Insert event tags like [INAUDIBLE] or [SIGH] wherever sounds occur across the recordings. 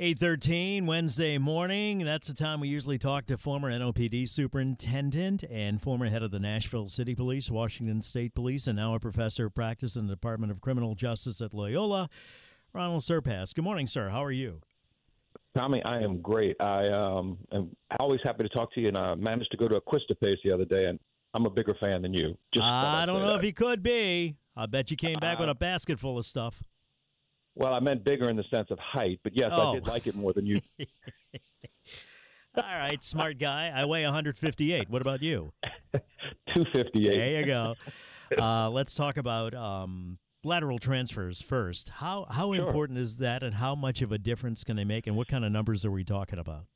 813 Wednesday morning. That's the time we usually talk to former NOPD superintendent and former head of the Nashville City Police, Washington State Police, and now a professor of practice in the Department of Criminal Justice at Loyola, Ronal Serpas. Good morning, sir. How are you? Tommy, I am great. I um, am always happy to talk to you, and I managed to go to Acquistapace the other day, and I'm a bigger fan than you. Just I don't know that. if he could be. I bet you came back uh, with a basket full of stuff. Well, I meant bigger in the sense of height, but yes, oh. I did like it more than you. [LAUGHS] All right, smart guy. I weigh 158. What about you? [LAUGHS] 258. There you go. [LAUGHS] Uh, let's talk about um, lateral transfers first. How how sure. important is that, and how much of a difference can they make, and what kind of numbers are we talking about?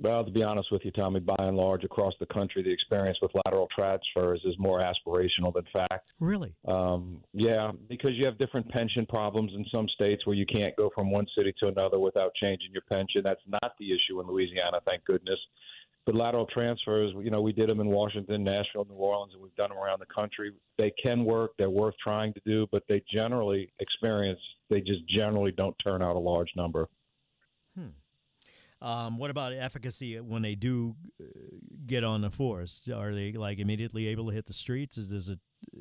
Well, to be honest with you, Tommy, by and large across the country, the experience with lateral transfers is more aspirational than fact. Really? Um, yeah, because you have different pension problems in some states where you can't go from one city to another without changing your pension. That's not the issue in Louisiana, thank goodness. But lateral transfers, you know, we did them in Washington, Nashville, New Orleans, and we've done them around the country. They can work. They're worth trying to do, but they generally experience, they just generally don't turn out a large number. Hmm. Um, what about efficacy when they do uh, get on the force? Are they like immediately able to hit the streets? Is, does it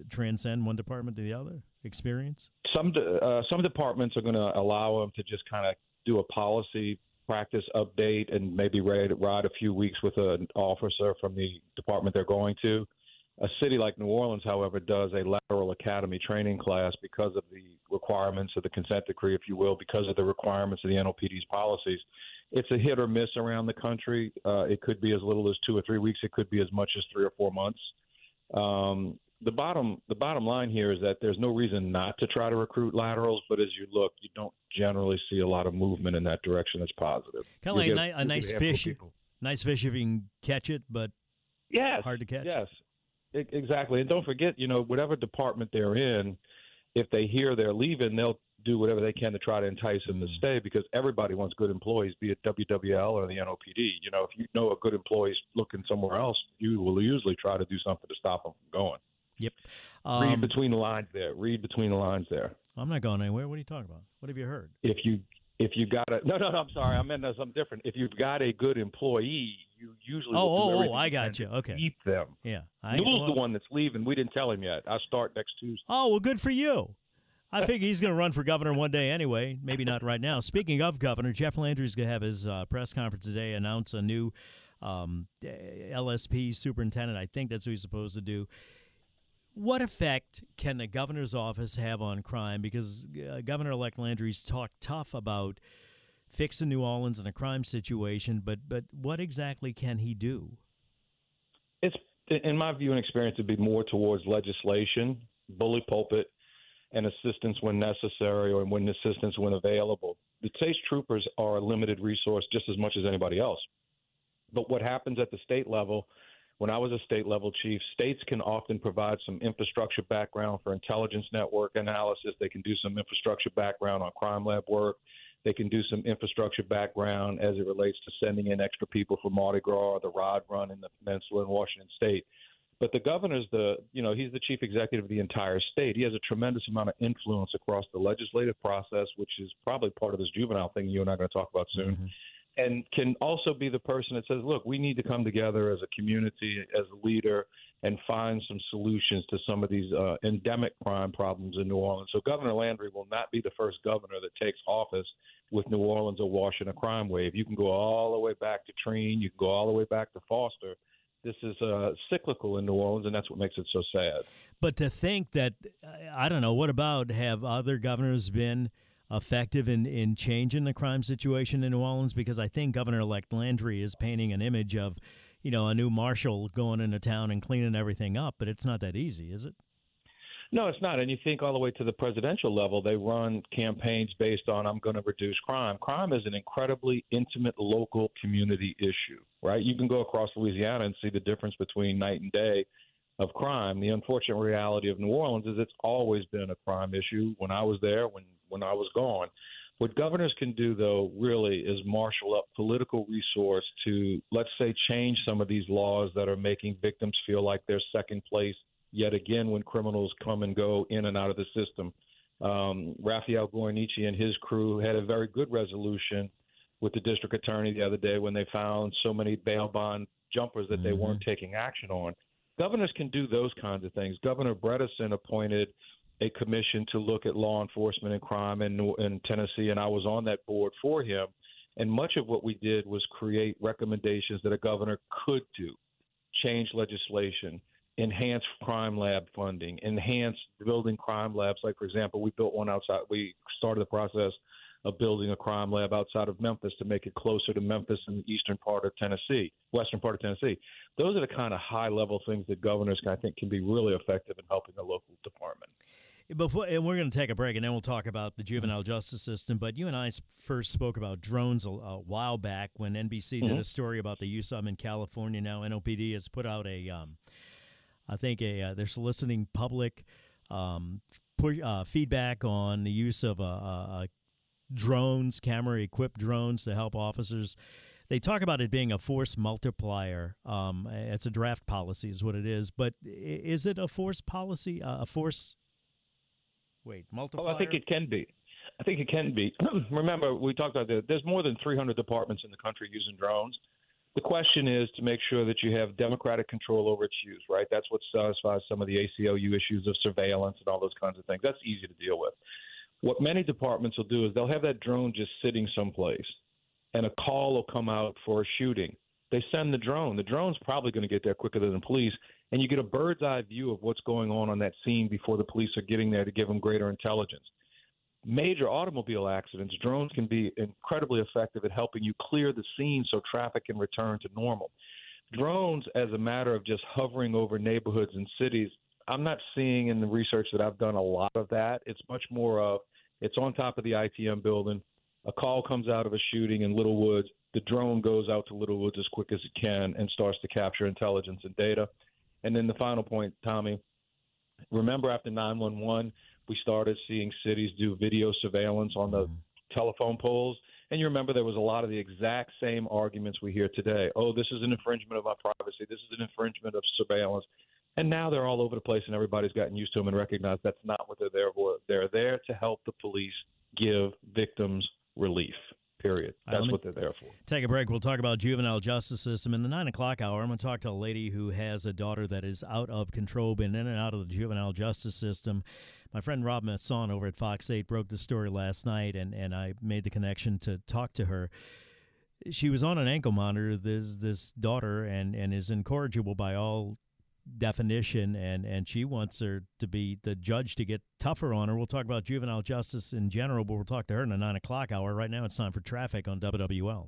transcend one department to the other? Experience? Some uh, some departments are going to allow them to just kind of do a policy practice update and maybe ride, ride a few weeks with an officer from the department they're going to. A city like New Orleans, however, does a lateral academy training class because of the requirements of the consent decree, if you will, because of the requirements of the NOPD's policies it's a hit or miss around the country. Uh, it could be as little as two or three weeks. It could be as much as three or four months. Um, the bottom the bottom line here is that there's no reason not to try to recruit laterals, but as you look, you don't generally see a lot of movement in that direction that's positive. Kind of like a, a nice fish, nice fish if you can catch it, but yes, hard to catch. Yes, exactly. And don't forget, you know, whatever department they're in, if they hear they're leaving, they'll do whatever they can to try to entice them to stay because everybody wants good employees, be it WWL or the NOPD. You know, if you know a good employee is looking somewhere else, you will usually try to do something to stop them from going. Yep. Um, Read between the lines there. Read between the lines there. I'm not going anywhere. What are you talking about? What have you heard? If you if you got a no no no I'm sorry I meant something different. If you've got a good employee, you usually oh oh, oh I got you okay keep them. Yeah, I, Newell's well, the one that's leaving. We didn't tell him yet. I start next Tuesday. Oh well, good for you. I figure he's going to run for governor one day anyway. Maybe not right now. Speaking of governor, Jeff Landry Landry's going to have his uh, press conference today, announce a new um, LSP superintendent. I think that's what he's supposed to do. What effect can the governor's office have on crime? Because uh, Governor-elect Landry's talked tough about fixing New Orleans and a crime situation, but but what exactly can he do? It's in my view and experience, it'd be more towards legislation, bully pulpit, and assistance when necessary or when assistance when available. The state troopers are a limited resource just as much as anybody else. But what happens at the state level, when I was a state level chief, states can often provide some infrastructure background for intelligence network analysis. They can do some infrastructure background on crime lab work. They can do some infrastructure background as it relates to sending in extra people for Mardi Gras or the Rod Run in the Peninsula in Washington State. But the governor's the, you know, he's the chief executive of the entire state. He has a tremendous amount of influence across the legislative process, which is probably part of this juvenile thing you and I are going to talk about soon. Mm-hmm. And can also be the person that says, look, we need to come together as a community, as a leader, and find some solutions to some of these uh, endemic crime problems in New Orleans. So Governor Landry will not be the first governor that takes office with New Orleans awash in a crime wave. You can go all the way back to Treen, you can go all the way back to Foster. This is uh, cyclical in New Orleans, and that's what makes it so sad. But to think that, I don't know, what about have other governors been effective in, in changing the crime situation in New Orleans? Because I think Governor elect Landry is painting an image of, you know, a new marshal going into town and cleaning everything up, but it's not that easy, is it? No, it's not. And you think all the way to the presidential level, they run campaigns based on I'm going to reduce crime. Crime is an incredibly intimate local community issue, right? You can go across Louisiana and see the difference between night and day of crime. The unfortunate reality of New Orleans is it's always been a crime issue. When I was there, when when I was gone, what governors can do though really is marshal up political resource to let's say change some of these laws that are making victims feel like they're second place yet again when criminals come and go in and out of the system. Um, Raphael Goyeneche and his crew had a very good resolution with the district attorney the other day when they found so many bail bond jumpers that mm-hmm. they weren't taking action on. Governors can do those kinds of things. Governor Bredesen appointed a commission to look at law enforcement and crime in, in Tennessee, and I was on that board for him. And much of what we did was create recommendations that a governor could do, change legislation, enhance crime lab funding, enhance building crime labs. Like, for example, we built one outside, we started the process of building a crime lab outside of Memphis to make it closer to Memphis in the eastern part of Tennessee, western part of Tennessee. Those are the kind of high level things that governors, I think, can be really effective in helping the local department. Before, and we're going to take a break, and then we'll talk about the juvenile justice system. But you and I first spoke about drones a, a while back when NBC mm-hmm. did a story about the use of them in California. Now NOPD has put out a um, I think a, uh, they're soliciting public um, push, uh, feedback on the use of uh, uh, uh drones, camera equipped drones to help officers. They talk about it being a force multiplier. Um, it's a draft policy, is what it is. But is it a force policy? a force? Wait, multiplier. Oh, I think it can be. I think it can be. [CLEARS THROAT] Remember, we talked about that. There's more than 300 departments in the country using drones. The question is to make sure that you have democratic control over its use, right? That's what satisfies some of the ACLU issues of surveillance and all those kinds of things. That's easy to deal with. What many departments will do is they'll have that drone just sitting someplace, and a call will come out for a shooting. They send the drone. The drone's probably going to get there quicker than the police, and you get a bird's eye view of what's going on on that scene before the police are getting there to give them greater intelligence major automobile accidents, drones can be incredibly effective at helping you clear the scene so traffic can return to normal. Drones, as a matter of just hovering over neighborhoods and cities, I'm not seeing in the research that I've done a lot of that. It's much more of it's on top of the ITM building. A call comes out of a shooting in Little Woods. The drone goes out to Little Woods as quick as it can and starts to capture intelligence and data. And then the final point, Tommy, remember after 911, we started seeing cities do video surveillance on the mm-hmm. telephone poles. And you remember there was a lot of the exact same arguments we hear today. Oh, this is an infringement of my privacy. This is an infringement of surveillance. And now they're all over the place, and everybody's gotten used to them and recognized that's not what they're there for. They're there to help the police give victims relief. Period. That's right, what they're there for. Take a break. We'll talk about juvenile justice system in the nine o'clock hour. I'm going to talk to a lady who has a daughter that is out of control, been in and out of the juvenile justice system. My friend Rob Masson over at Fox 8 broke the story last night, and, and I made the connection to talk to her. She was on an ankle monitor, this this daughter, and, and is incorrigible by all definition and and she wants her to be the judge to get tougher on her. We'll talk about juvenile justice in general but we'll talk to her in the nine o'clock hour. Right now it's time for traffic on wwl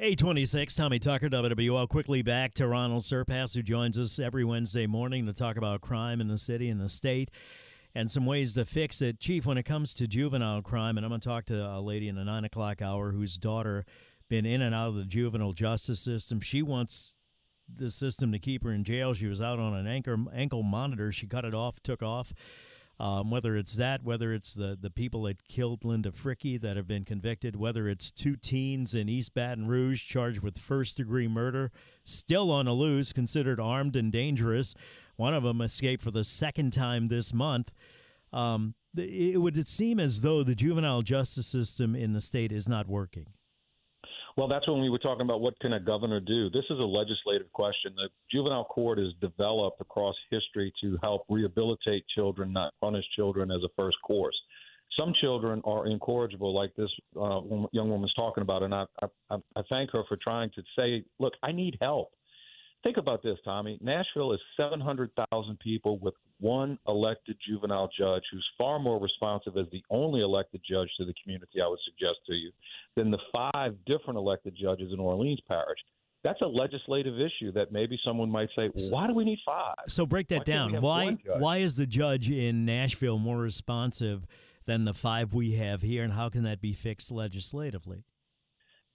826, Tommy Tucker, WWL. Quickly back to Ronal Serpas, who joins us every Wednesday morning to talk about crime in the city and the state and some ways to fix it. Chief, when it comes to juvenile crime, and I'm going to talk to a lady in the 9 o'clock hour whose daughter been in and out of the juvenile justice system. She wants the system to keep her in jail. She was out on an ankle, ankle monitor. She cut it off, took off. Um, whether it's that, whether it's the, the people that killed Linda Frickey that have been convicted, whether it's two teens in East Baton Rouge charged with first degree murder, still on a loose, considered armed and dangerous. One of them escaped for the second time this month. Um, it would seem as though the juvenile justice system in the state is not working. Well, that's when we were talking about what can a governor do. This is a legislative question. The juvenile court is developed across history to help rehabilitate children, not punish children as a first course. Some children are incorrigible, like this uh, young woman's talking about, and I, I, I thank her for trying to say, "Look, I need help." Think about this, Tommy. Nashville is 700,000 people with one elected juvenile judge who's far more responsive as the only elected judge to the community, I would suggest to you, than the five different elected judges in Orleans Parish. That's a legislative issue that maybe someone might say, why do we need five? So break that why down. Why why is the judge in Nashville more responsive than the five we have here, and how can that be fixed legislatively?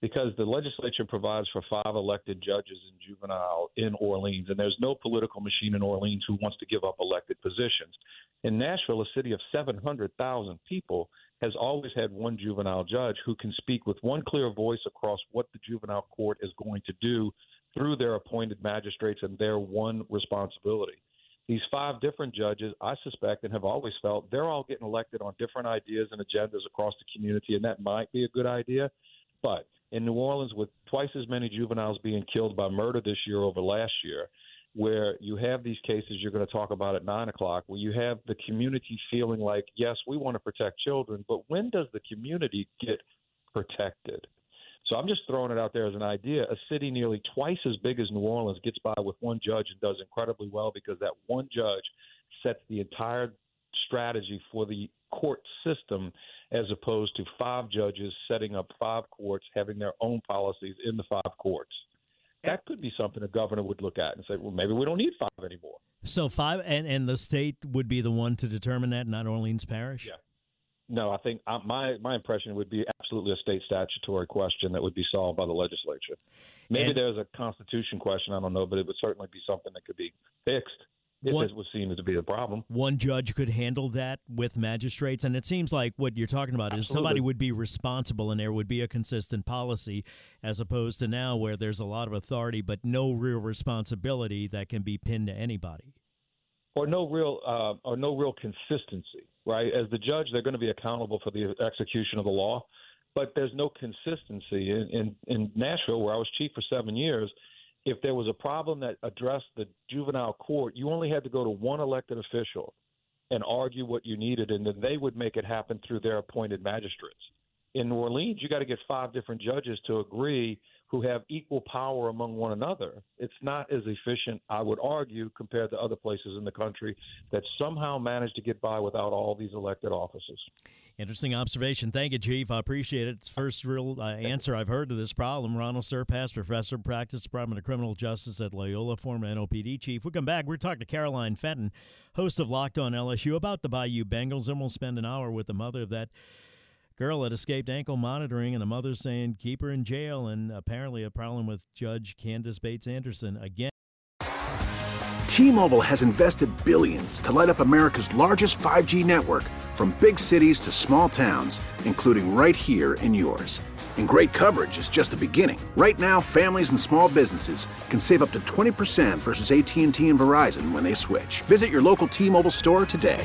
Because the legislature provides for five elected judges in juvenile in Orleans, and there's no political machine in Orleans who wants to give up elected positions. In Nashville, a city of 700,000 people, has always had one juvenile judge who can speak with one clear voice across what the juvenile court is going to do through their appointed magistrates and their one responsibility. These five different judges, I suspect and have always felt, they're all getting elected on different ideas and agendas across the community, and that might be a good idea. But in New Orleans with twice as many juveniles being killed by murder this year over last year, where you have these cases you're going to talk about at nine o'clock, where you have the community feeling like, yes, we want to protect children, but when does the community get protected? So I'm just throwing it out there as an idea. A city nearly twice as big as New Orleans gets by with one judge and does incredibly well because that one judge sets the entire strategy for the court system as opposed to five judges setting up five courts, having their own policies in the five courts. That could be something a governor would look at and say, well, maybe we don't need five anymore. So five, and, and the state would be the one to determine that, not Orleans Parish? Yeah. No, I think uh, my my impression would be absolutely a state statutory question that would be solved by the legislature. Maybe and, there's a constitution question, I don't know, but it would certainly be something that could be fixed one, it was seen to be a problem. One judge could handle that with magistrates, and it seems like what you're talking about Absolutely. is somebody would be responsible, and there would be a consistent policy, as opposed to now where there's a lot of authority but no real responsibility that can be pinned to anybody, or no real uh, or no real consistency. Right, as the judge, they're going to be accountable for the execution of the law, but there's no consistency in, in, in Nashville, where I was chief for seven years if there was a problem that addressed the juvenile court, you only had to go to one elected official and argue what you needed, and then they would make it happen through their appointed magistrates. In New Orleans, you got to get five different judges to agree who have equal power among one another. It's not as efficient, I would argue, compared to other places in the country that somehow managed to get by without all these elected offices. Interesting observation. Thank you, Chief. I appreciate it. It's first real uh, answer I've heard to this problem. Ronal Serpas, professor of practice, Department of Criminal Justice at Loyola, former NOPD chief. We come back. We're talking to Caroline Fenton, host of Locked On LSU, about the Bayou Bengals, and we'll spend an hour with the mother of that girl had escaped ankle monitoring, and the mother saying keep her in jail, and apparently a problem with Judge Candice Bates Anderson again. T-Mobile has invested billions to light up America's largest 5G network, from big cities to small towns, including right here in yours. And great coverage is just the beginning. Right now, families and small businesses can save up to 20% versus AT&T and Verizon when they switch. Visit your local T-Mobile store today.